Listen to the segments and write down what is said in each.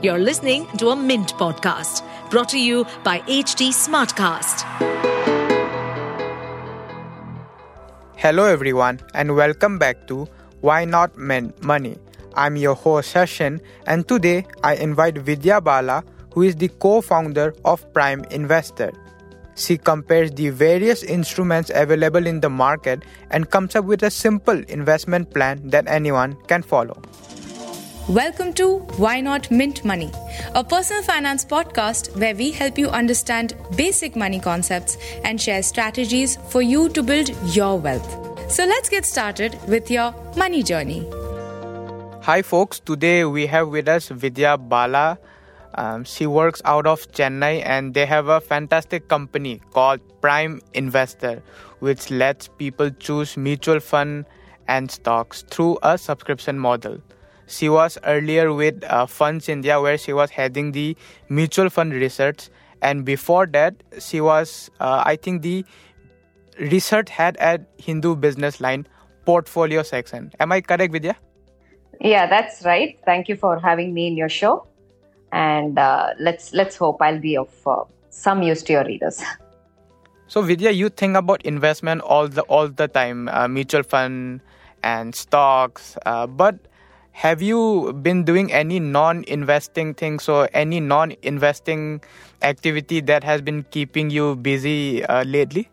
You're listening to a Mint podcast brought to you by HT Smartcast. Hello, everyone, and welcome back to Why Not Mint Money. I'm your host, Sashind, and today I invite Vidya Bala, who is the co founder of Prime Investor. She compares the various instruments available in the market and comes up with a simple investment plan that anyone can follow. Welcome to Why Not Mint Money, a personal finance podcast where we help you understand basic money concepts and share strategies for you to build your wealth. So let's get started with your money journey. Hi, folks. Today we have with us Vidya Bala. Um, she works out of Chennai and they have a fantastic company called Prime Investor, which lets people choose mutual fund and stocks through a subscription model. She was earlier with uh, Funds India, where she was heading the mutual fund research, and before that, she was, uh, I think, the research head at Hindu Business Line portfolio section. Am I correct, Vidya? Yeah, that's right. Thank you for having me in your show, and uh, let's let's hope I'll be of uh, some use to your readers. So, Vidya, you think about investment all the all the time, uh, mutual fund and stocks, uh, but have you been doing any non-investing things or any non-investing activity that has been keeping you busy uh, lately?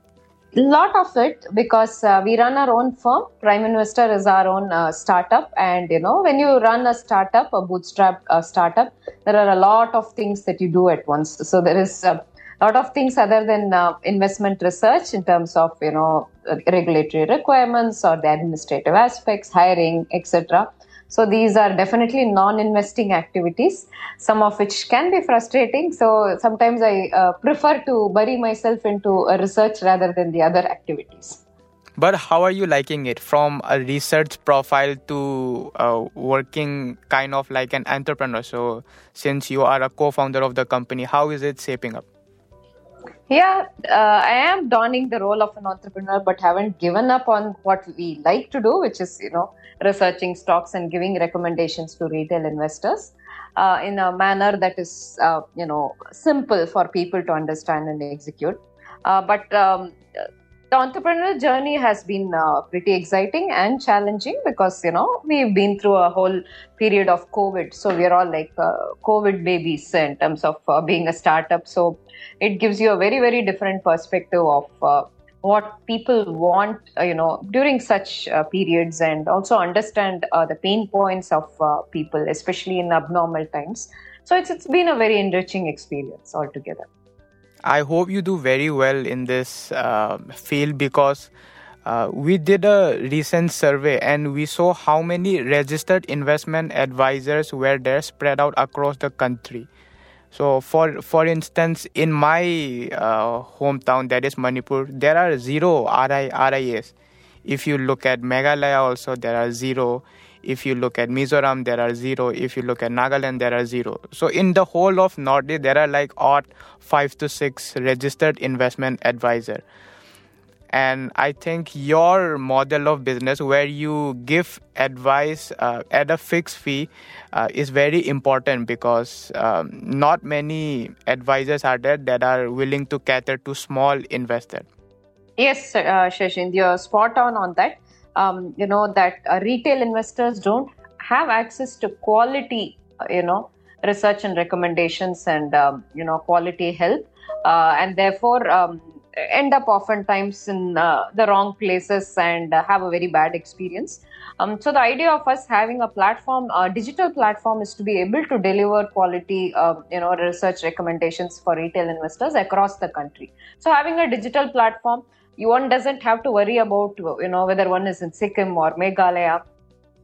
lot of it because uh, we run our own firm. Prime investor is our own uh, startup. And you know when you run a startup a bootstrap uh, startup there are a lot of things that you do at once. So there is a lot of things other than uh, investment research in terms of you know regulatory requirements or the administrative aspects hiring etc so these are definitely non-investing activities, some of which can be frustrating. So sometimes I uh, prefer to bury myself into a research rather than the other activities. But how are you liking it from a research profile to uh, working kind of like an entrepreneur? So since you are a co-founder of the company, how is it shaping up? Yeah, uh, I am donning the role of an entrepreneur, but haven't given up on what we like to do, which is, you know, researching stocks and giving recommendations to retail investors uh, in a manner that is, uh, you know, simple for people to understand and execute. Uh, but um, the entrepreneurial journey has been uh, pretty exciting and challenging because you know we've been through a whole period of covid so we're all like uh, covid babies in terms of uh, being a startup so it gives you a very very different perspective of what people want uh, you know during such uh, periods and also understand the pain points of people especially in abnormal times so it's it's been a very enriching experience altogether I hope you do very well in this uh, field because uh, we did a recent survey and we saw how many registered investment advisors were there spread out across the country. So, for for instance, in my uh, hometown, that is Manipur, there are zero RI, RIAs. If you look at Meghalaya, also there are zero. If you look at Mizoram, there are zero. If you look at Nagaland, there are zero. So in the whole of Northeast, there are like odd five to six registered investment advisor. And I think your model of business, where you give advice uh, at a fixed fee, uh, is very important because um, not many advisors are there that are willing to cater to small investors. Yes, uh, Sashind, you're spot on on that um, you know that uh, retail investors don't have access to quality uh, you know research and recommendations and um, you know quality help uh, and therefore um, end up oftentimes in uh, the wrong places and uh, have a very bad experience um, so the idea of us having a platform a digital platform is to be able to deliver quality um, you know research recommendations for retail investors across the country so having a digital platform one doesn't have to worry about you know whether one is in Sikkim or Meghalaya.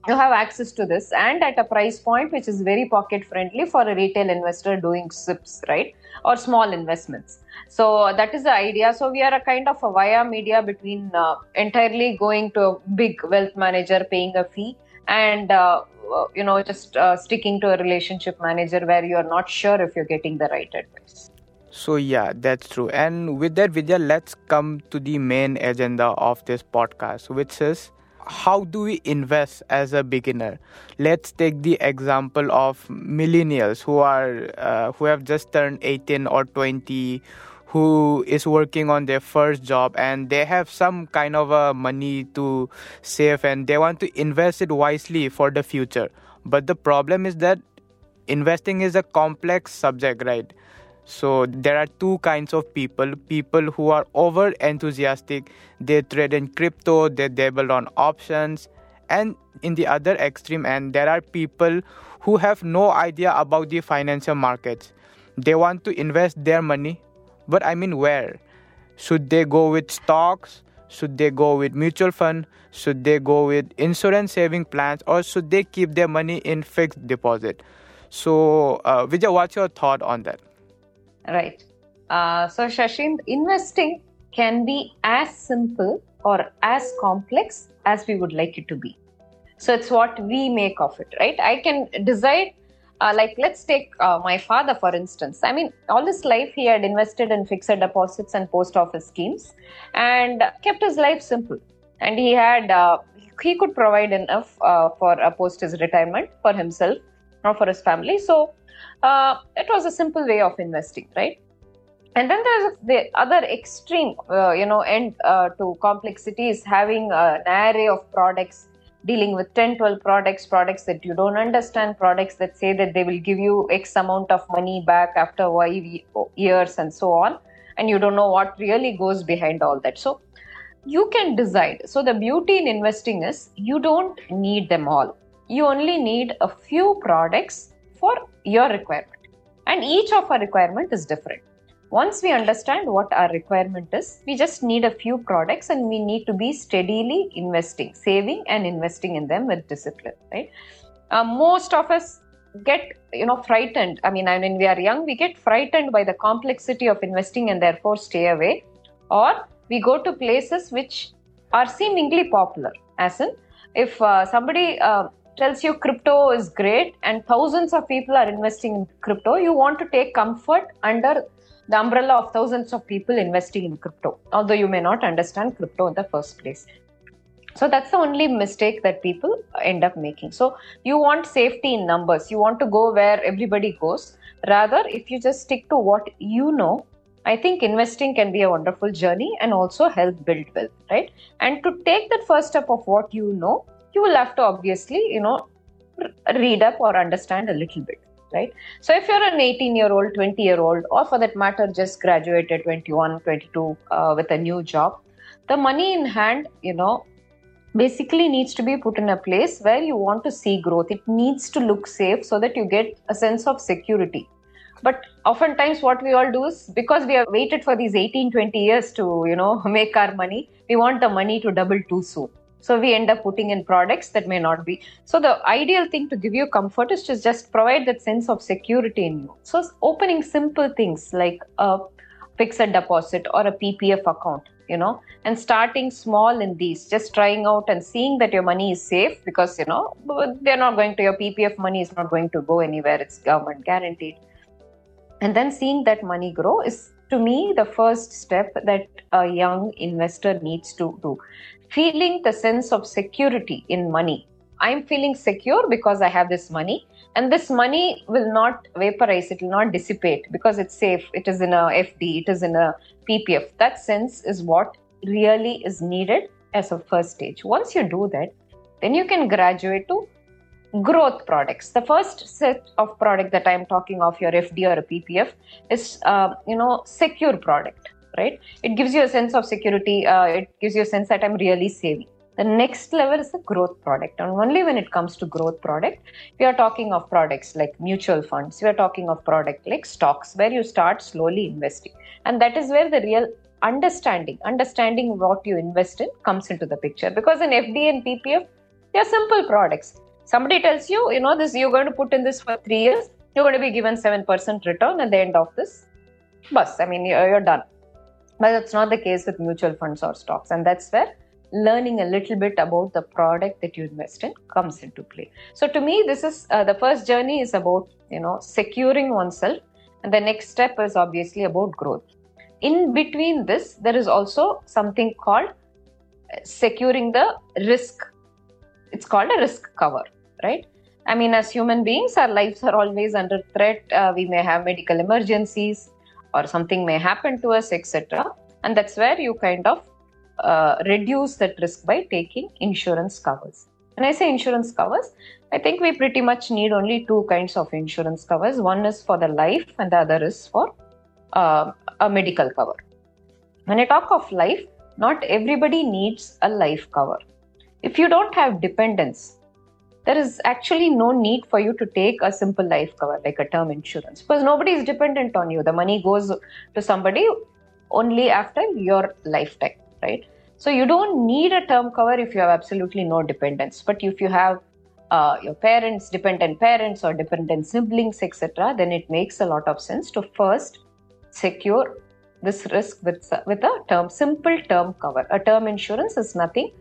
You have access to this and at a price point which is very pocket friendly for a retail investor doing SIPs, right? Or small investments. So that is the idea. So we are a kind of a via media between uh, entirely going to a big wealth manager paying a fee and uh, you know just uh, sticking to a relationship manager where you are not sure if you're getting the right advice. So, yeah, that's true. And with that, Vidya, let's come to the main agenda of this podcast, which is how do we invest as a beginner? Let's take the example of millennials who are uh, who have just turned 18 or 20 who is working on their first job and they have some kind of a money to save and they want to invest it wisely for the future. But the problem is that investing is a complex subject right so there are two kinds of people people who are over enthusiastic they trade in crypto they dabble on options and in the other extreme end there are people who have no idea about the financial markets they want to invest their money but I mean, where? Should they go with stocks? Should they go with mutual fund? Should they go with insurance saving plans? Or should they keep their money in fixed deposit? So, uh, Vidya, what's your thought on that? Right. Uh, so, Sashind, investing can be as simple or as complex as we would like it to be. So, it's what we make of it, right? I can decide uh, like let's take uh, my father for instance i mean all his life he had invested in fixed deposits and post office schemes and kept his life simple and he had uh, he could provide enough uh, for uh, post his retirement for himself or for his family so uh, it was a simple way of investing right? And then there's the other extreme you know end to complexity is having an array of products dealing with 10 12 products products that you don't understand products that say that they will give you x amount of money back after y years and so on and you don't know what really goes behind all that. So you can decide. So the beauty in investing is you don't need them all. You only need a few products for your requirement. And each of our requirement is different. Once we understand what our requirement is, we just need a few products and we need to be steadily investing, saving and investing in them with discipline, right? Uh, most of us get you know frightened. I mean when we are young we get frightened by the complexity of investing and therefore stay away. Or we go to places which are seemingly popular. As in if uh, somebody uh, tells you crypto is great and thousands of people are investing in crypto you want to take comfort under the umbrella of thousands of people investing in crypto, although you may not understand crypto in the first place. So that's the only mistake that people end up making. So you want safety in numbers. You want to go where everybody goes. Rather, if you just stick to what you know, I think investing can be a wonderful journey and also help build wealth, right? And to take that first step of what you know, you will have to obviously, you know, read up or understand a little bit right? So if you're an 18 year old 20 year old or for that matter just graduated 21 22 uh, with a new job the money in hand you know basically needs to be put in a place where you want to see growth. It needs to look safe so that you get a sense of security. But oftentimes what we all do is because we have waited for these 18 20 years to you know make our money we want the money to double too soon so we end up putting in products that may not be. So the ideal thing to give you comfort is to just provide that sense of security in you. So opening simple things like a fixed deposit or a PPF account, you know, and starting small in these, just trying out and seeing that your money is safe because, you know, they're not going to, your PPF money is not going to go anywhere. It's government guaranteed. And then seeing that money grow is to me the first step that a young investor needs to do feeling the sense of security in money. I'm feeling secure because I have this money, and this money will not vaporize, it will not dissipate because it's safe. It is in a FD, it is in a PPF. That sense is what really is needed as a first stage. Once you do that, then you can graduate to growth products. The first set of product that I'm talking of, your FD or a PPF, is uh, you know secure product right? It gives you a sense of security. Uh, it gives you a sense that I'm really saving. The next level is the growth product. And only when it comes to growth product, we are talking of products like mutual funds. We are talking of product like stocks, where you start slowly investing. And that is where the real understanding, understanding what you invest in comes into the picture. Because in FD and PPF, they are simple products. Somebody tells you, you know, this you're going to put in this for three years, you're going to be given 7% return at the end of this bus. I mean, you're done but that's not the case with mutual funds or stocks. And that's where learning a little bit about the product that you invest in comes into play. So to me, this is uh, the first journey is about, you know, securing oneself. And the next step is obviously about growth. In between this, there is also something called securing the risk it's called a risk cover, right? I mean, as human beings, our lives are always under threat. Uh, we may have medical emergencies, or something may happen to us, etc. And that's where you kind of uh, reduce that risk by taking insurance covers. When I say insurance covers, I think we pretty much need only two kinds of insurance covers. One is for the life, and the other is for uh, a medical cover. When I talk of life, not everybody needs a life cover. If you don't have dependents, there is actually no need for you to take a simple life cover like a term insurance because nobody is dependent on you. The money goes to somebody only after your lifetime, right? So you don't need a term cover if you have absolutely no dependents. But if you have uh, your parents, dependent parents, or dependent siblings, etc., then it makes a lot of sense to first secure this risk with with a term simple term cover. A term insurance is nothing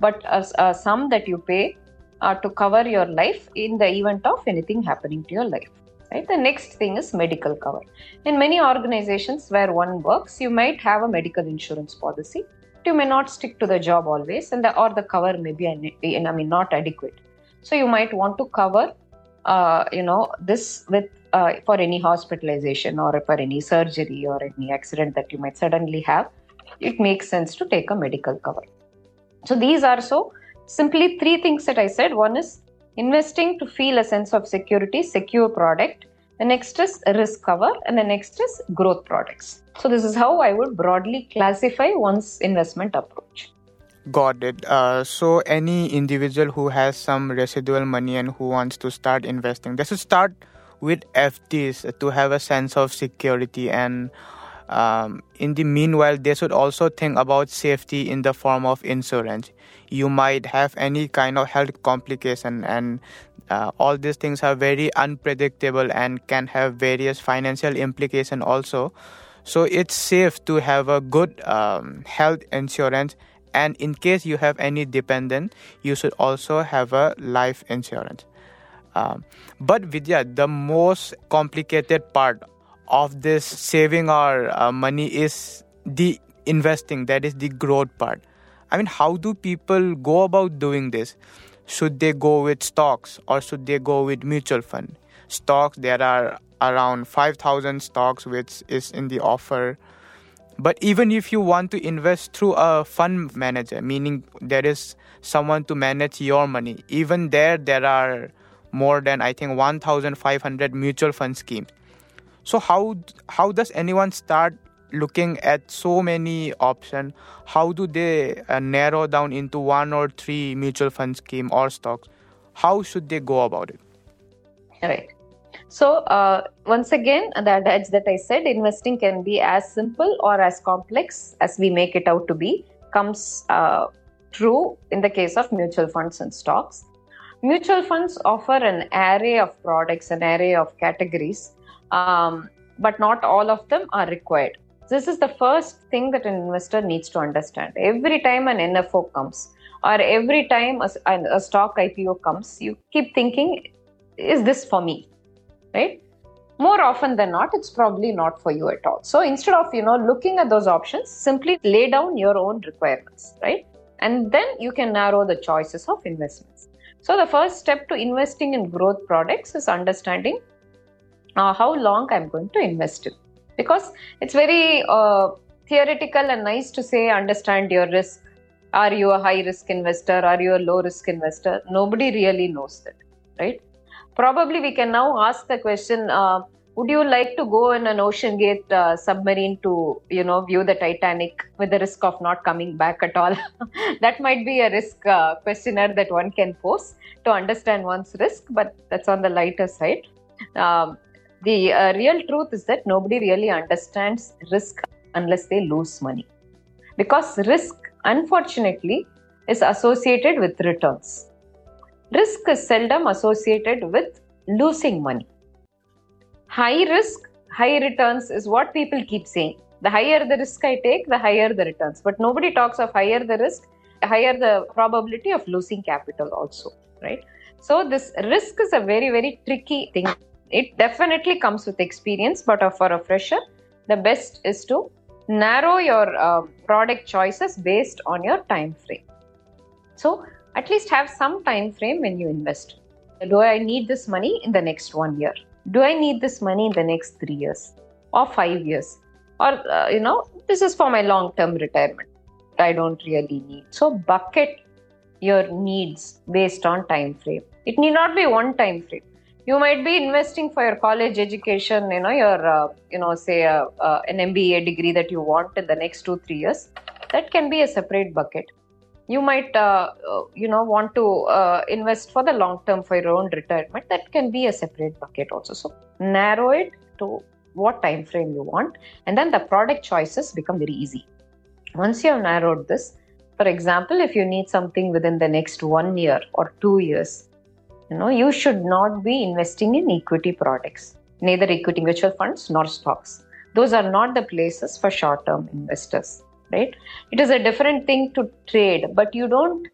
but a, a sum that you pay uh, to cover your life in the event of anything happening to your life. Right. The next thing is medical cover. In many organizations where one works, you might have a medical insurance policy. You may not stick to the job always, and the, or the cover may be, I mean, not adequate. So you might want to cover, uh, you know, this with uh, for any hospitalization or for any surgery or any accident that you might suddenly have. It makes sense to take a medical cover. So these are so simply three things that I said. One is investing to feel a sense of security, secure product. The next is risk cover, and the next is growth products. So, this is how I would broadly classify one's investment approach. Got it. Uh, so, any individual who has some residual money and who wants to start investing, they should start with FDs to have a sense of security and um, in the meanwhile they should also think about safety in the form of insurance. You might have any kind of health complication and uh, all these things are very unpredictable and can have various financial implication also. So it's safe to have a good um, health insurance. And in case you have any dependent you should also have a life insurance. Um, but vidya the most complicated part of this saving our uh, money is the investing that is the growth part I mean, how do people go about doing this? Should they go with stocks or should they go with mutual fund? Stocks, there are around 5,000 stocks which is in the offer. But even if you want to invest through a fund manager, meaning there is someone to manage your money, even there, there are more than I think 1,500 mutual fund schemes. So how how does anyone start looking at so many options how do they uh, narrow down into one or three mutual fund scheme or stocks? How should they go about it? Right. So uh, once again the adage that i said investing can be as simple or as complex as we make it out to be comes uh, true in the case of mutual funds and stocks. Mutual funds offer an array of products an array of categories um, but not all of them are required this is the first thing that an investor needs to understand. Every time an NFO comes, or every time a, a stock IPO comes, you keep thinking, is this for me? Right? More often than not, it's probably not for you at all. So instead of you know looking at those options, simply lay down your own requirements, right? And then you can narrow the choices of investments. So the first step to investing in growth products is understanding uh, how long I'm going to invest? In because it's very uh, theoretical and nice to say understand your risk. Are you a high risk investor? Are you a low risk investor? Nobody really knows that right? Probably we can now ask the question uh, would you like to go in an OceanGate uh, submarine to you know view the titanic with the risk of not coming back at all? That might be a risk uh, questionnaire that one can pose to understand one's risk but that's on the lighter side. Um, the uh, real truth is that nobody really understands risk unless they lose money. Because risk, unfortunately, is associated with returns. Risk is seldom associated with losing money. High risk, high returns is what people keep saying. The higher the risk I take, the higher the returns. But nobody talks of higher the risk, higher the probability of losing capital, also, right? So, this risk is a very, very tricky thing it definitely comes with experience but for a fresher the best is to narrow your uh, product choices based on your time frame so at least have some time frame when you invest. Do I need this money in the next one year? Do I need this money in the next three years or five years? Or, uh, you know, this is for my long term retirement. I don't really need. So, bucket your needs based on time frame. It need not be one time frame. You might be investing for your college education, you know, your, uh, you know, say uh, uh an MBA degree that you want in the next two, three years. That can be a separate bucket. You might uh, uh, you know want to invest for the long term for your own retirement. That can be a separate bucket also. So narrow it to what time frame you want. And then the product choices become very easy. Once you have narrowed this for example if you need something within the next one year or two years you know you should not be investing in equity products neither equity mutual funds nor stocks. Those are not the places for short term investors right? It is a different thing to trade but you don't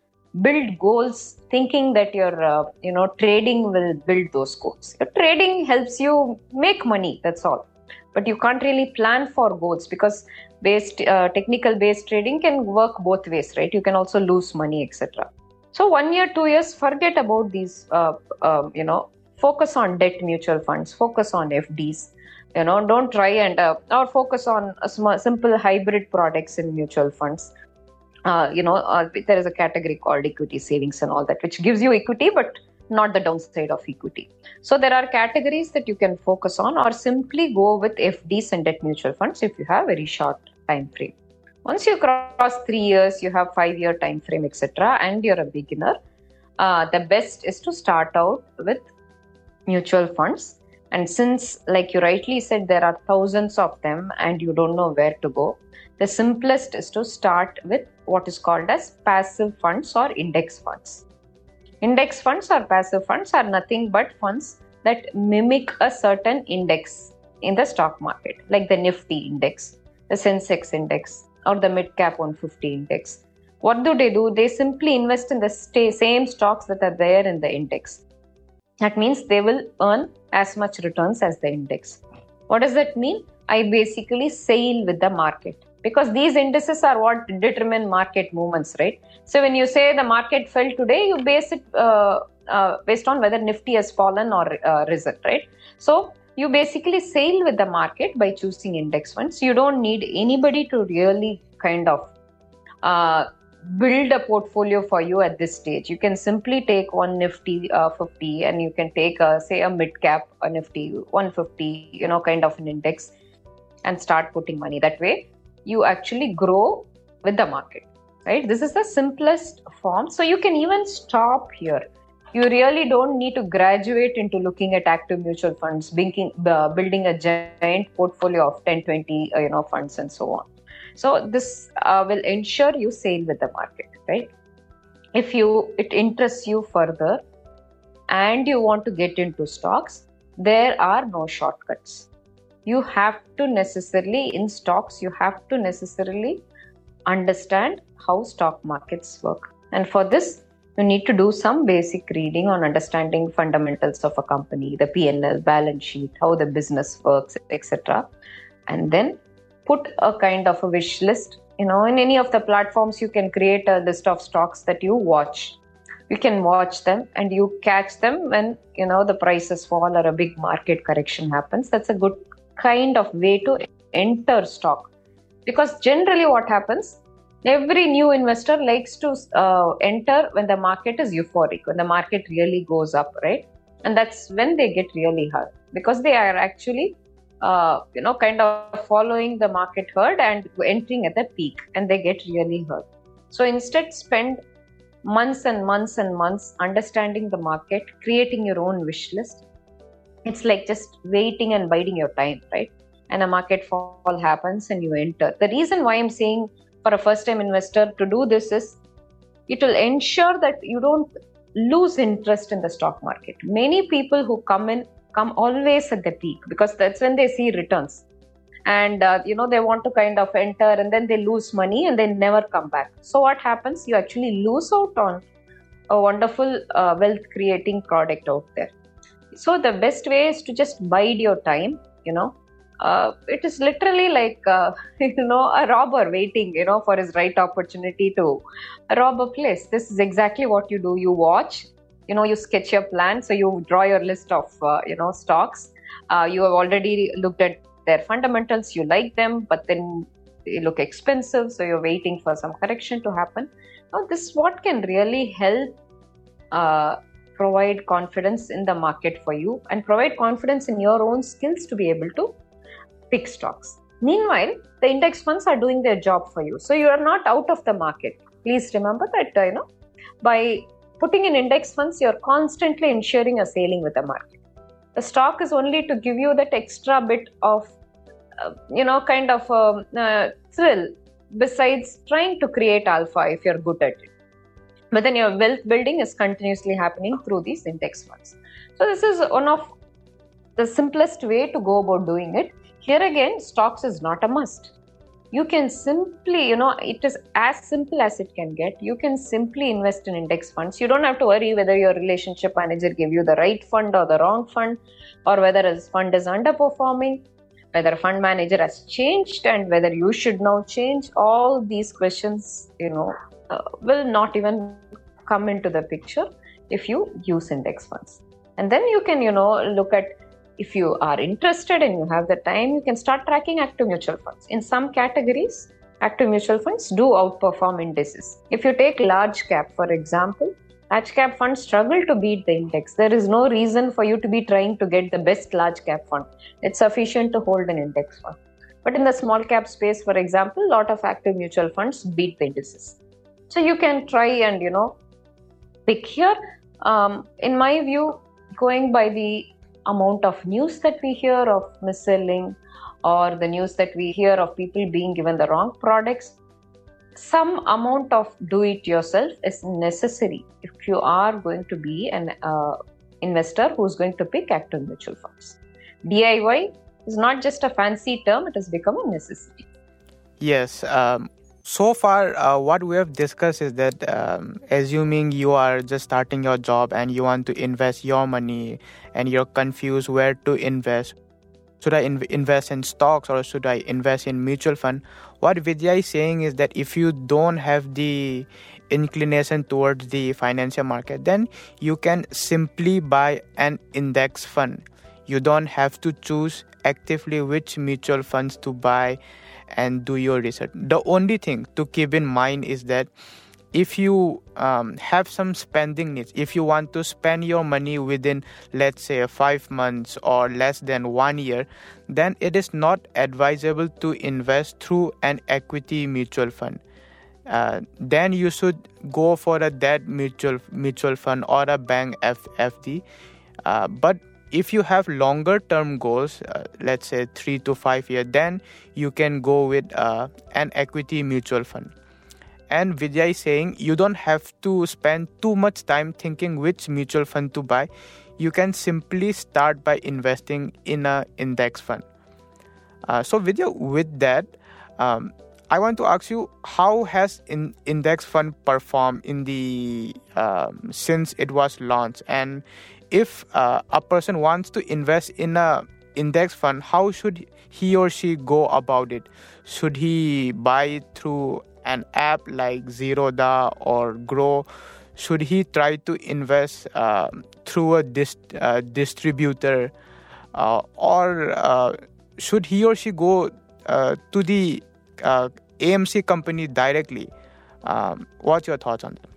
build goals thinking that your uh, you know trading will build those goals. Your trading helps you make money that's all. But you can't really plan for goals because based uh, technical based trading can work both ways right? You can also lose money etc so one year two years forget about these uh, um, you know focus on debt mutual funds focus on fds you know don't try and uh, or focus on small, simple hybrid products in mutual funds. Uh, you know uh, there is a category called equity savings and all that which gives you equity but not the downside of equity. So there are categories that you can focus on or simply go with fds and debt mutual funds if you have very short time frame once you cross three years you have five year time frame etc and you're a beginner uh, the best is to start out with mutual funds and since, like you rightly said, there are thousands of them and you don't know where to go, the simplest is to start with what is called as passive funds or index funds. Index funds or passive funds are nothing but funds that mimic a certain index in the stock market, like the Nifty index, the Sensex index, or the mid cap 150 index. What do they do? They simply invest in the same stocks that are there in the index. That means they will earn as much returns as the index. What does that mean? I basically sail with the market because these indices are what determine market movements, right? So when you say the market fell today, you base it uh, uh, based on whether Nifty has fallen or uh, risen, right? So you basically sail with the market by choosing index funds. You don't need anybody to really kind of uh, build a portfolio for you at this stage. You can simply take one Nifty uh, 50 and you can take, a, say, a mid cap, a Nifty 150, you know, kind of an index and start putting money. That way, you actually grow with the market, right? This is the simplest form. So you can even stop here. You really don't need to graduate into looking at active mutual funds, building, uh, building a giant portfolio of 10, 20, uh, you know, funds and so on so this uh, will ensure you sail with the market, right? If you it interests you further and you want to get into stocks, there are no shortcuts. You have to necessarily in stocks, you have to necessarily understand how stock markets work. And for this, you need to do some basic reading on understanding fundamentals of a company, the PNL, balance sheet, how the business works, etc. And then put a kind of a wish list you know in any of the platforms you can create a list of stocks that you watch. You can watch them and you catch them when you know the prices fall or a big market correction happens. That's a good kind of way to enter stock. Because generally what happens every new investor likes to uh, enter when the market is euphoric when the market really goes up right and that's when they get really hurt because they are actually uh, you know, kind of following the market herd and entering at the peak, and they get really hurt. So instead, spend months and months and months understanding the market, creating your own wish list. It's like just waiting and biding your time, right? And a market fall happens and you enter. The reason why I'm saying for a first time investor to do this is it will ensure that you don't lose interest in the stock market. Many people who come in come always at the peak because that's when they see returns. And uh, you know they want to kind of enter and then they lose money and they never come back. So what happens? You actually lose out on a wonderful uh, wealth creating product out there. So the best way is to just bide your time you know uh, it is literally like uh, you know a robber waiting you know for his right opportunity to rob a place. This is exactly what you do. You watch you know you sketch your plan. So you draw your list of uh, you know stocks. Uh, you have already looked at their fundamentals. You like them but then they look expensive. So you're waiting for some correction to happen. Now this what can really help uh, provide confidence in the market for you and provide confidence in your own skills to be able to pick stocks. Meanwhile, the index funds are doing their job for you. So you are not out of the market. Please remember that, uh, you know, by putting in index funds, you're constantly ensuring a sailing with the market. The stock is only to give you that extra bit of, uh, you know, kind of um, uh, thrill besides trying to create alpha if you're good at it. But then your wealth building is continuously happening through these index funds. So this is one of the simplest way to go about doing it here again, stocks is not a must. You can simply, you know, it is as simple as it can get. You can simply invest in index funds. You don't have to worry whether your relationship manager gave you the right fund or the wrong fund, or whether a fund is underperforming, whether a fund manager has changed, and whether you should now change. All these questions, you know, uh, will not even come into the picture if you use index funds. And then you can, you know, look at if you are interested and you have the time, you can start tracking active mutual funds. In some categories, active mutual funds do outperform indices. If you take large cap, for example, large cap funds struggle to beat the index. There is no reason for you to be trying to get the best large cap fund. It's sufficient to hold an index fund. But in the small cap space, for example, a lot of active mutual funds beat the indices. So you can try and, you know, pick here. Um, in my view, going by the amount of news that we hear of mis-selling or the news that we hear of people being given the wrong products some amount of do it yourself is necessary if you are going to be an uh, investor who's going to pick active mutual funds. Diy is not just a fancy term it has become a necessity. Yes um, so far uh, what we have discussed is that um, assuming you are just starting your job and you want to invest your money and you're confused where to invest should i inv- invest in stocks or should i invest in mutual fund? What vidya is saying is that if you don't have the inclination towards the financial market then you can simply buy an index fund. You don't have to choose actively which mutual funds to buy and do your research. The only thing to keep in mind is that if you um, have some spending needs, if you want to spend your money within, let's say, five months or less than one year, then it is not advisable to invest through an equity mutual fund. Uh, then you should go for a debt mutual mutual fund or a bank F- FD. Uh, but if you have longer term goals uh, let's say 3 to 5 years then you can go with uh, an equity mutual fund. And Vidya is saying you don't have to spend too much time thinking which mutual fund to buy. You can simply start by investing in a index fund. Uh, so Vidya with that um, I want to ask you how has in index fund performed in the um, since it was launched? And if uh, a person wants to invest in a index fund how should he or she go about it? Should he buy through an app like zerodha or Groww? Should he try to invest uh, through a dist- uh, distributor? Uh, or uh, should he or she go uh, to the amc company directly um, what's your thoughts on that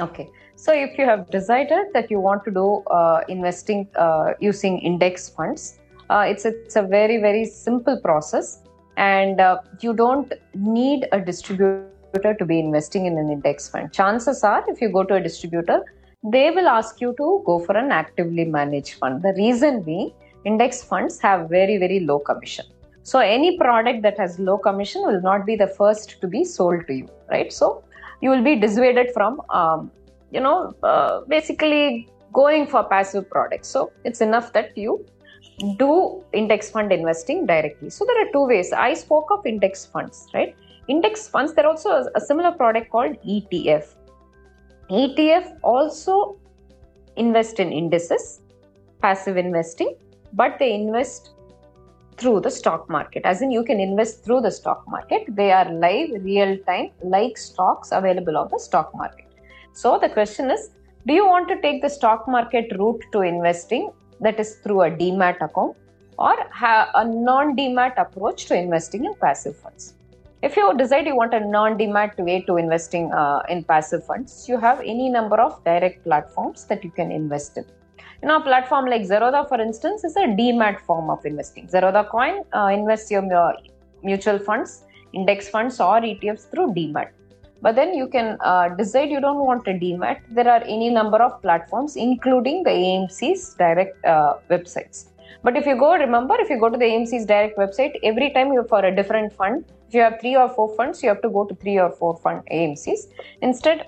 okay so, if you have decided that you want to do uh, investing uh, using index funds, uh, it's, a, it's a very, very simple process, and uh, you don't need a distributor to be investing in an index fund. Chances are, if you go to a distributor, they will ask you to go for an actively managed fund. The reason being, index funds have very, very low commission. So, any product that has low commission will not be the first to be sold to you, right? So, you will be dissuaded from um, you know uh, basically going for passive products. So it's enough that you do index fund investing directly. So there are two ways. I spoke of index funds right? Index funds there also a similar product called etf etf also invest in indices passive investing but they invest through the stock market. As in you can invest through the stock market. They are live real time like stocks available on the stock market. So the question is do you want to take the stock market route to investing? That is through a demat account or have a non demat approach to investing in passive funds. If you decide you want a non demat way to investing uh, in passive funds you have any number of direct platforms that you can invest in you know, a platform like Zerodha, for instance, is a demat form of investing. Zerodha Coin uh, invests your uh, mutual funds, index funds, or ETFs through demat. But then you can uh, decide you don't want a demat. There are any number of platforms, including the AMC's direct uh, websites. But if you go, remember, if you go to the AMC's direct website, every time you for a different fund, if you have three or four funds, you have to go to three or four fund AMC's. Instead,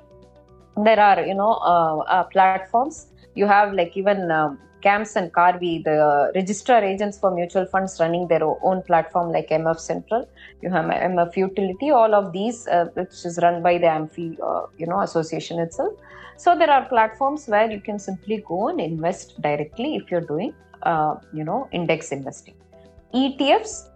there are you know uh, uh, platforms you have like even um, CAMS and Karvy, the registrar agents for mutual funds running their own platform like MF Central. You have MF Utility. All of these, uh, which is run by the AMFI, uh, you know, association itself. So there are platforms where you can simply go and invest directly if you're doing, uh, you know, index investing. ETFs,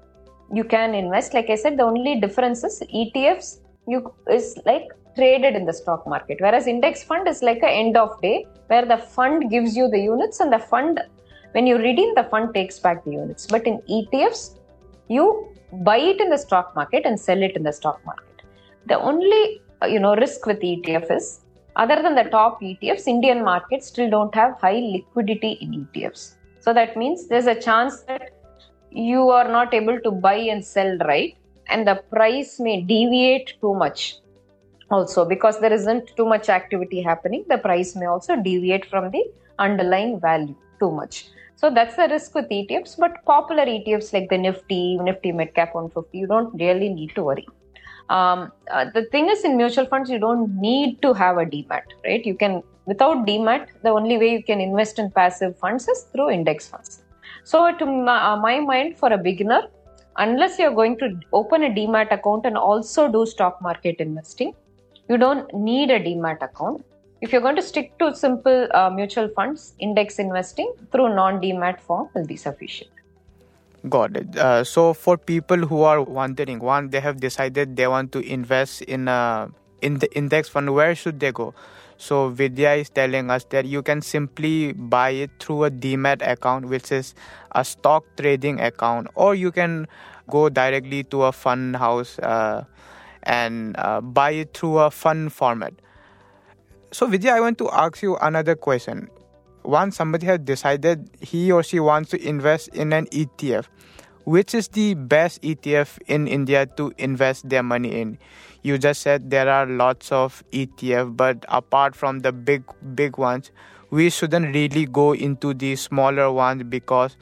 you can invest. Like I said, the only difference is ETFs. You is like traded in the stock market. Whereas index fund is like a end of day where the fund gives you the units and the fund when you redeem the fund takes back the units. But in etfs you buy it in the stock market and sell it in the stock market. The only uh, you know risk with etf is other than the top etfs indian markets still don't have high liquidity in etfs so that means there's a chance that you are not able to buy and sell right and the price may deviate too much also because there isn't too much activity happening the price may also deviate from the underlying value too much. So that's the risk with etfs but popular etfs like the nifty nifty midcap 150 you don't really need to worry. Um, uh, the thing is in mutual funds you don't need to have a demat right? You can without demat the only way you can invest in passive funds is through index funds. So to my, uh, my mind for a beginner unless you're going to open a demat account and also do stock market investing you don't need a demat account. If you're going to stick to simple uh, mutual funds index investing through non demat form will be sufficient. Got it. Uh, so for people who are wondering one they have decided they want to invest in a in the index fund where should they go? So vidya is telling us that you can simply buy it through a demat account which is a stock trading account or you can go directly to a fund house uh, and uh, buy it through a fun format. So, Vidya, I want to ask you another question. Once somebody has decided he or she wants to invest in an ETF, which is the best ETF in India to invest their money in? You just said there are lots of ETF, but apart from the big big ones, we shouldn't really go into the smaller ones because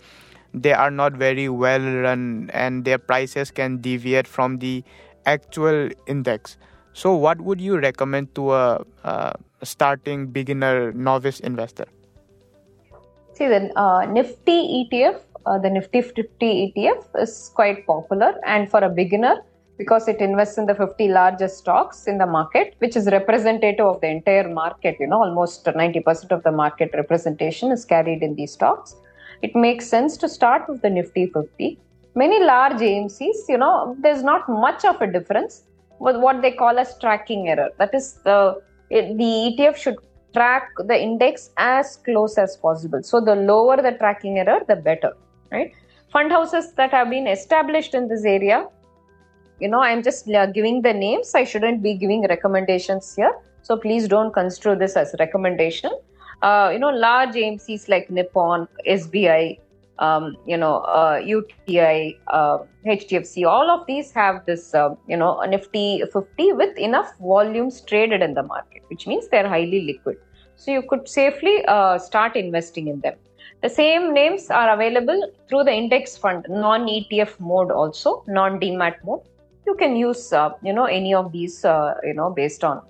they are not very well run and their prices can deviate from the actual index. So, what would you recommend to a, a starting beginner novice investor? See, the uh, Nifty ETF, uh, the Nifty 50 ETF is quite popular, and for a beginner, because it invests in the 50 largest stocks in the market, which is representative of the entire market. You know, almost 90% of the market representation is carried in these stocks. It makes sense to start with the Nifty 50 many large AMCs, you know, there's not much of a difference with what they call as tracking error. That is, the the ETF should track the index as close as possible. So the lower the tracking error, the better, right? Fund houses that have been established in this area, you know, I'm just uh, giving the names. I shouldn't be giving recommendations here. So please don't construe this as recommendation. Uh, you know, large AMCs like Nippon, SBI, um, you know, uh, UTI, uh, HDFC, all of these have this, uh, you know, Nifty 50 with enough volumes traded in the market, which means they're highly liquid. So you could safely uh, start investing in them. The same names are available through the index fund, non ETF mode also, non demat mode. You can use, uh, you know, any of these, uh, you know, based on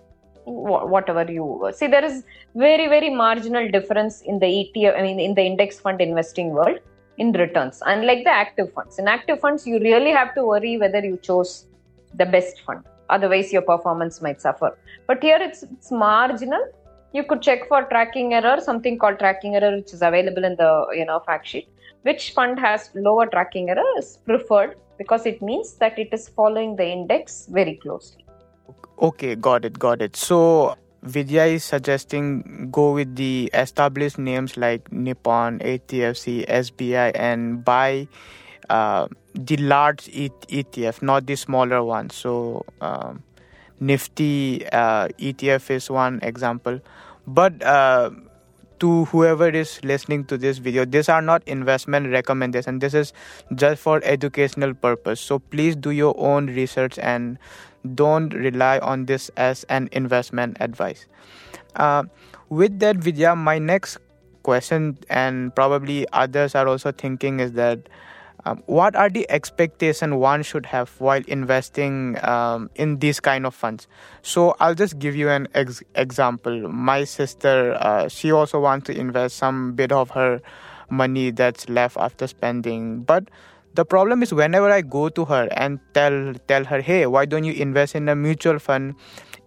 whatever you see. There is very, very marginal difference in the ETF, I mean, in the index fund investing world in returns, unlike the active funds. In active funds, you really have to worry whether you chose the best fund. Otherwise, your performance might suffer. But here it's, it's marginal. you could check for tracking error something called tracking error which is available in the you know fact sheet which fund has lower tracking error is preferred because it means that it is following the index very closely okay got it got it so Vidya is suggesting go with the established names like Nippon, HDFC, SBI, and buy uh, the large ETF, not the smaller one. So um, Nifty uh, ETF is one example. But uh, to whoever is listening to this video, these are not investment recommendations. This is just for educational purpose. So please do your own research and don't rely on this as an investment advice. Uh, with that, Vidya, my next question, and probably others are also thinking, is that um, what are the expectation one should have while investing um, in these kind of funds so i'll just give you an ex- example my sister uh, she also wants to invest some bit of her money that's left after spending but the problem is whenever i go to her and tell tell her hey why don't you invest in a mutual fund?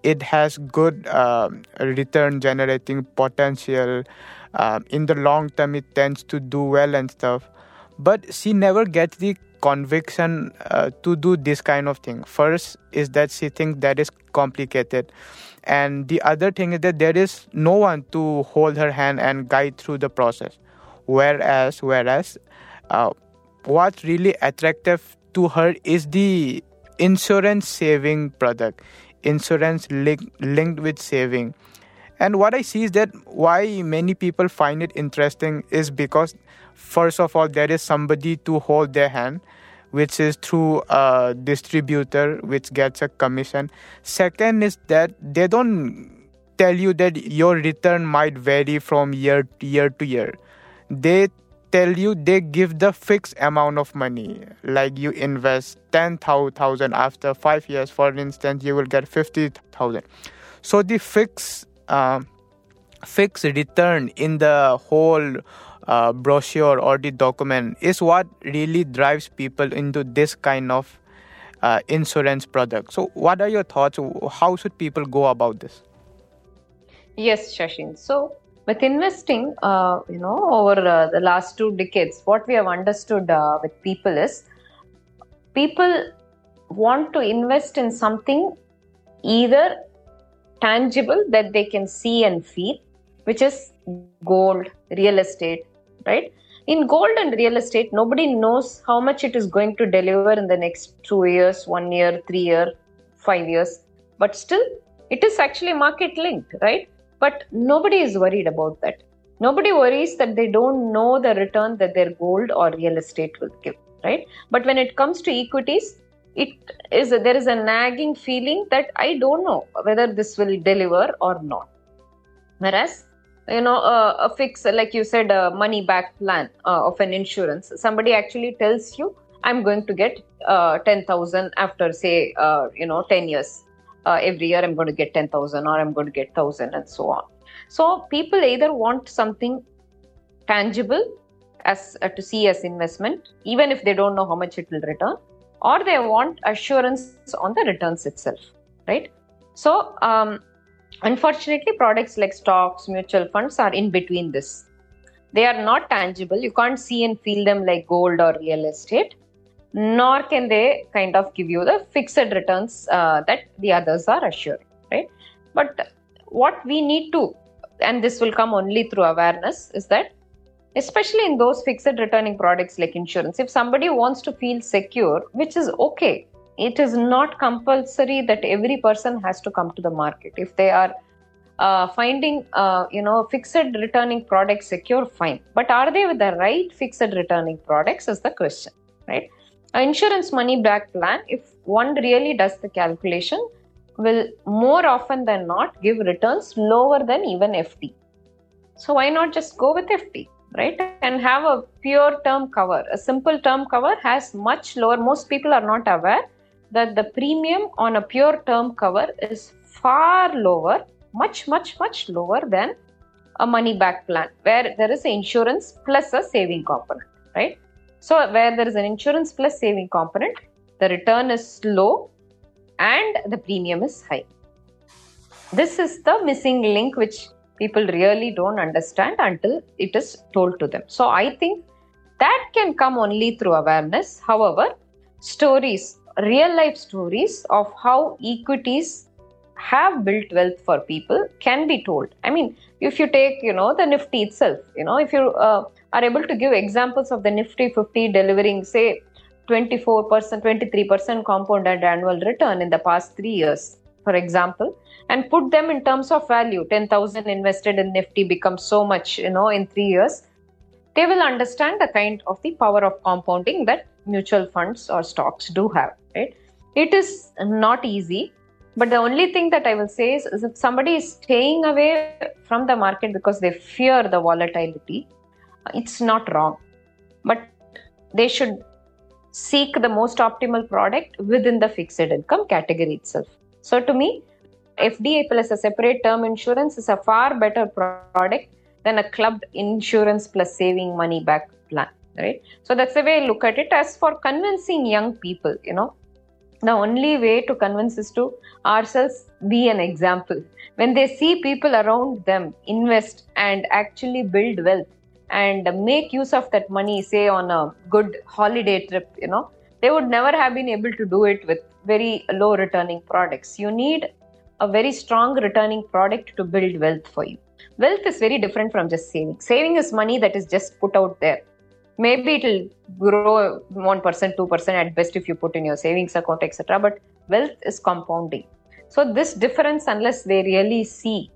It has good uh, return generating potential. Uh, in the long term it tends to do well and stuff. But she never gets the conviction uh, to do this kind of thing. First is that she thinks that is complicated. And the other thing is that there is no one to hold her hand and guide through the process. Whereas whereas uh, what's really attractive to her is the insurance saving product insurance link, linked with saving. And what i see is that why many people find it interesting is because first of all there is somebody to hold their hand which is through a distributor which gets a commission. Second is that they don't tell you that your return might vary from year to year to year. They tell you they give the fixed amount of money like you invest 10000 after 5 years for instance you will get 50000 so the fixed uh, fixed return in the whole uh, brochure or the document is what really drives people into this kind of uh, insurance product. So, what are your thoughts? How should people go about this? Yes, Shashin. So, with investing, uh, you know, over uh, the last two decades, what we have understood uh, with people is people want to invest in something either tangible that they can see and feel, which is gold, real estate, right? In gold and real estate, nobody knows how much it is going to deliver in the next two years, one year, three year, five years. But still, it is actually market linked, right? But nobody is worried about that. Nobody worries that they don't know the return that their gold or real estate will give, right? But when it comes to equities, it is there is a nagging feeling that I don't know whether this will deliver or not. Whereas you know a fix like you said a money back plan uh, of an insurance somebody actually tells you i'm going to get uh, 10000 after say uh, you know 10 years uh, every year i'm going to get 10000 or i'm going to get 1000 and so on so people either want something tangible as uh, to see as investment even if they don't know how much it will return or they want assurance on the returns itself right so um, Unfortunately, products like stocks, mutual funds are in between this. They are not tangible. You can't see and feel them like gold or real estate, nor can they kind of give you the fixed returns uh, that the others are assured, right? But what we need to, and this will come only through awareness, is that especially in those fixed returning products like insurance, if somebody wants to feel secure, which is okay, it is not compulsory that every person has to come to the market. If they are uh, finding uh, you know fixed returning products secure fine. But are they with the right fixed returning products is the question right insurance money back plan if one really does the calculation will more often than not give returns lower than even fd so why not just go with fd right? And have a pure term cover. A simple term cover has much lower most people are not aware that the premium on a pure term cover is far lower, much, much, much lower than a money back plan where there is insurance plus a saving component, right? So, where there is an insurance plus saving component, the return is low and the premium is high. This is the missing link which people really don't understand until it is told to them. So I think that can come only through awareness. However, stories, real life stories of how equities have built wealth for people can be told. I mean, if you take, you know, the Nifty itself, you know, if you uh, are able to give examples of the Nifty 50 delivering, say, 24%, 23% compounded annual return in the past three years, for example, and put them in terms of value 10,000 invested in Nifty becomes so much, you know, in three years, they will understand the kind of the power of compounding that mutual funds or stocks do have, right? It is not easy but the only thing that I will say is, is if somebody is staying away from the market because they fear the volatility, it's not wrong. But they should seek the most optimal product within the fixed income category itself. So to me, FDI plus a separate term insurance is a far better product than a clubbed insurance plus saving money back plan. Right. So that's the way I look at it. As for convincing young people, you know, the only way to convince is to ourselves be an example when they see people around them invest and actually build wealth and make use of that money say on a good holiday trip you know. They would never have been able to do it with very low returning products. You need a very strong returning product to build wealth for you. Wealth is very different from just saving. Saving is money that is just put out there. Maybe it'll grow 1% 2% at best if you put in your savings account etc but wealth is compounding. So this difference unless they really see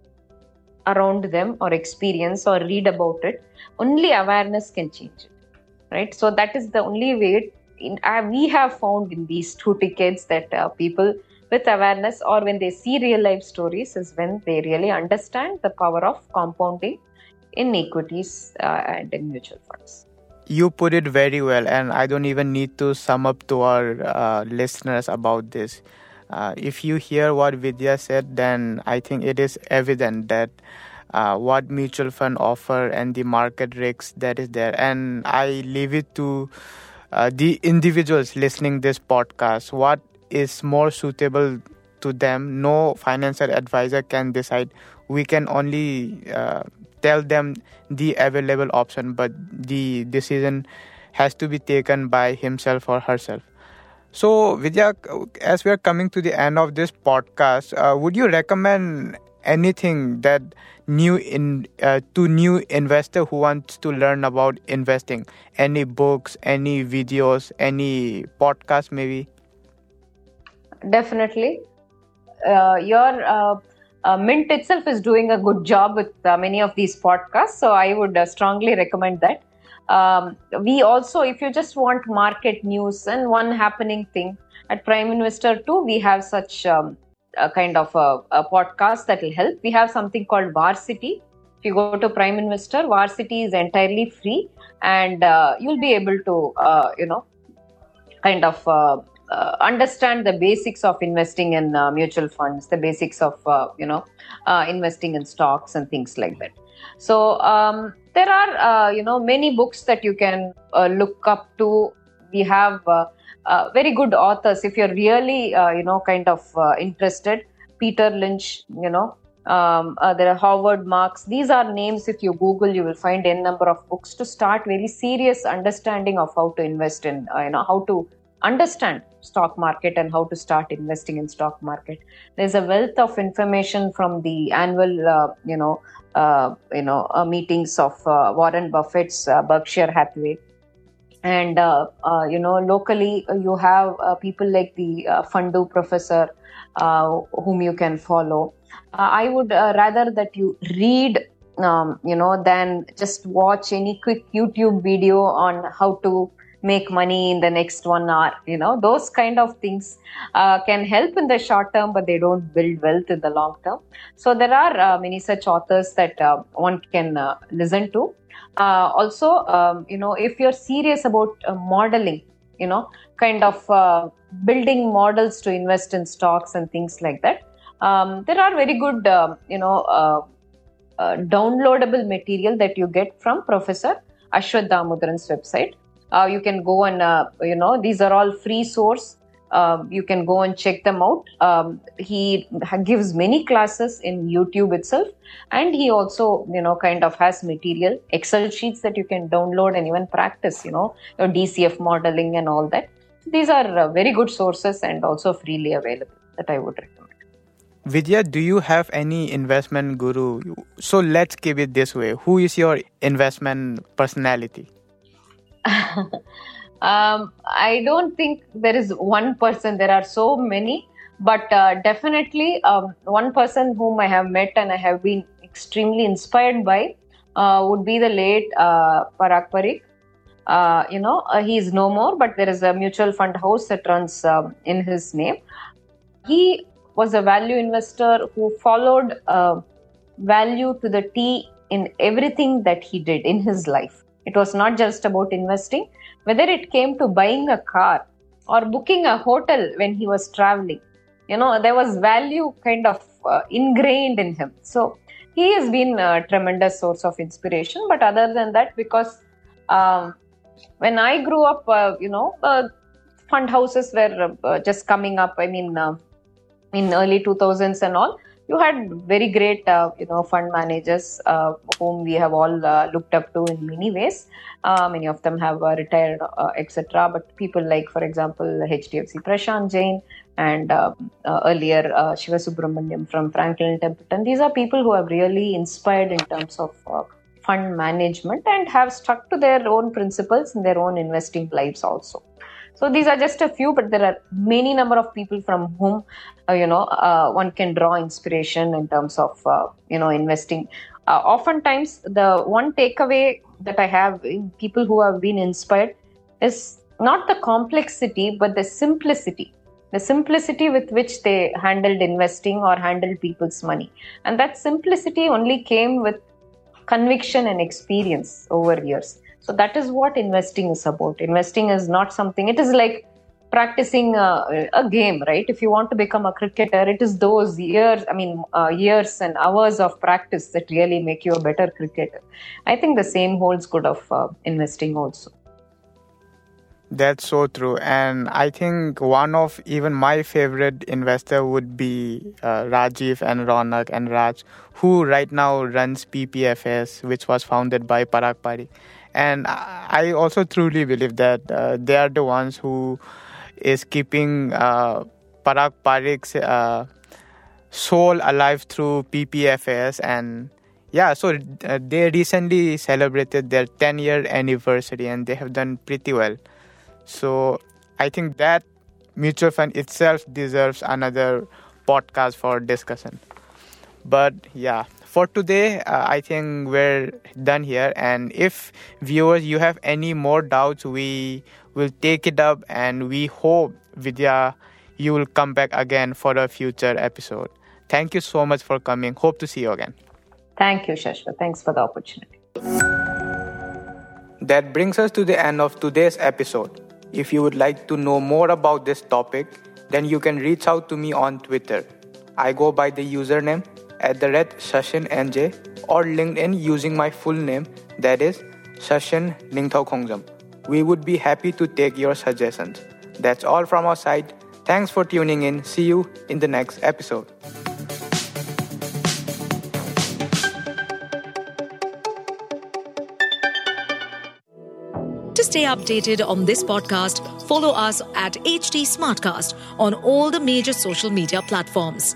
around them or experience or read about it only awareness can change it right so that is the only way in, uh, we have found in these two decades that uh, people with awareness or when they see real life stories is when they really understand the power of compounding in equities uh, and in mutual funds you put it very well, and I don't even need to sum up to our uh, listeners about this. Uh, if you hear what Vidya said, then I think it is evident that uh, what mutual fund offer and the market risks that is there. And I leave it to uh, the individuals listening this podcast. What is more suitable to them? No financial advisor can decide. We can only uh, tell them the available option but the decision has to be taken by himself or herself so vidya as we are coming to the end of this podcast uh, would you recommend anything that new in uh, to new investor who wants to learn about investing any books any videos any podcast maybe definitely uh, your uh, uh, Mint itself is doing a good job with uh, many of these podcasts. So I would strongly recommend that. Um, we also, if you just want market news and one happening thing at Prime Investor too, we have such um, a kind of a, a podcast that will help. We have something called Varsity. If you go to Prime Investor, Varsity is entirely free, and uh, you'll be able to, uh, you know, kind of uh, uh, understand the basics of investing in uh, mutual funds, the basics of uh, you know investing in stocks and things like that. So um, there are uh, you know many books that you can uh, look up to. We have very good authors if you're really you know kind of interested. Peter Lynch, you know. Um, there are Howard Marks. These are names. If you Google, you will find n number of books to start very serious understanding of how to invest in, you know, how to understand stock market and how to start investing in stock market there's a wealth of information from the annual uh, you know uh, you know uh, meetings of uh, warren buffett's uh, berkshire hathaway. And you know locally you have people like the fundoo professor whom you can follow. I would rather that you read um, you know than just watch any quick youtube video on how to make money in the next one hour you know those kind of things uh, can help in the short term but they don't build wealth in the long term. So there are uh, many such authors that uh, one can uh, listen to. Uh, also um, you know if you're serious about uh, modeling you know kind of building models to invest in stocks and things like that um, there are very good um, you know downloadable material that you get from professor aswath damodaran's website uh, you can go and uh, you know these are all free source um, you can go and check them out. Um, he gives many classes in YouTube itself, and he also, you know, kind of has material Excel sheets that you can download and even practice, you know, your DCF modeling and all that. These are uh, very good sources and also freely available that I would recommend. Vidya, do you have any investment guru? So let's keep it this way. Who is your investment personality? um, I don't think there is one person. There are so many, but uh, definitely um, one person whom I have met and I have been extremely inspired by uh, would be the late uh, Parag Parikh. Uh, you know, uh, he is no more, but there is a mutual fund house that runs um, in his name. He was a value investor who followed uh, value to the T in everything that he did in his life. It was not just about investing, whether it came to buying a car or booking a hotel when he was traveling. You know, there was value kind of uh, ingrained in him. So he has been a tremendous source of inspiration. But other than that, because um, when I grew up, uh, you know, uh, fund houses were uh, just coming up. I mean, uh, in early 2000s and all, you had very great uh, you know fund managers uh, whom we have all uh, looked up to in many ways. Uh, many of them have uh, retired uh, etc but people like for example hdfc prashant jain and earlier sivasubramanian from franklin templeton. These are people who have really inspired in terms of fund management and have stuck to their own principles in their own investing lives also so these are just a few, but there are many number of people from whom uh, you know uh, one can draw inspiration in terms of uh, you know investing. Uh, oftentimes, the one takeaway that I have in people who have been inspired is not the complexity, but the simplicity. The simplicity with which they handled investing or handled people's money, and that simplicity only came with conviction and experience over years so that is what investing is about. Investing is not something, it is like practicing a, a game, right? If you want to become a cricketer, it is those years, I mean, uh, years and hours of practice that really make you a better cricketer. I think the same holds good of uh, investing also. That's so true. And I think one of even my favorite investor would be uh, Rajiv and Ronak and Raj, who right now runs PPFAS, which was founded by Parag Parikh and I also truly believe that uh, they are the ones who is keeping uh, Parag Parikh's uh, soul alive through PPFAS and yeah so uh, they recently celebrated their 10 year anniversary and they have done pretty well. So I think that mutual fund itself deserves another podcast for discussion. But yeah for today uh, i think we're done here. And if viewers you have any more doubts we will take it up and we hope vidya you will come back again for a future episode. Thank you so much for coming. Hope to see you again. Thank you shashwa thanks for the opportunity. That brings us to the end of today's episode. If you would like to know more about this topic then you can reach out to me on twitter. I go by the username at the red Sashin NJ or LinkedIn using my full name that is Sashin Ningthao Khongjam. We would be happy to take your suggestions. That's all from our side. Thanks for tuning in. See you in the next episode. To stay updated on this podcast, follow us at HT Smartcast on all the major social media platforms.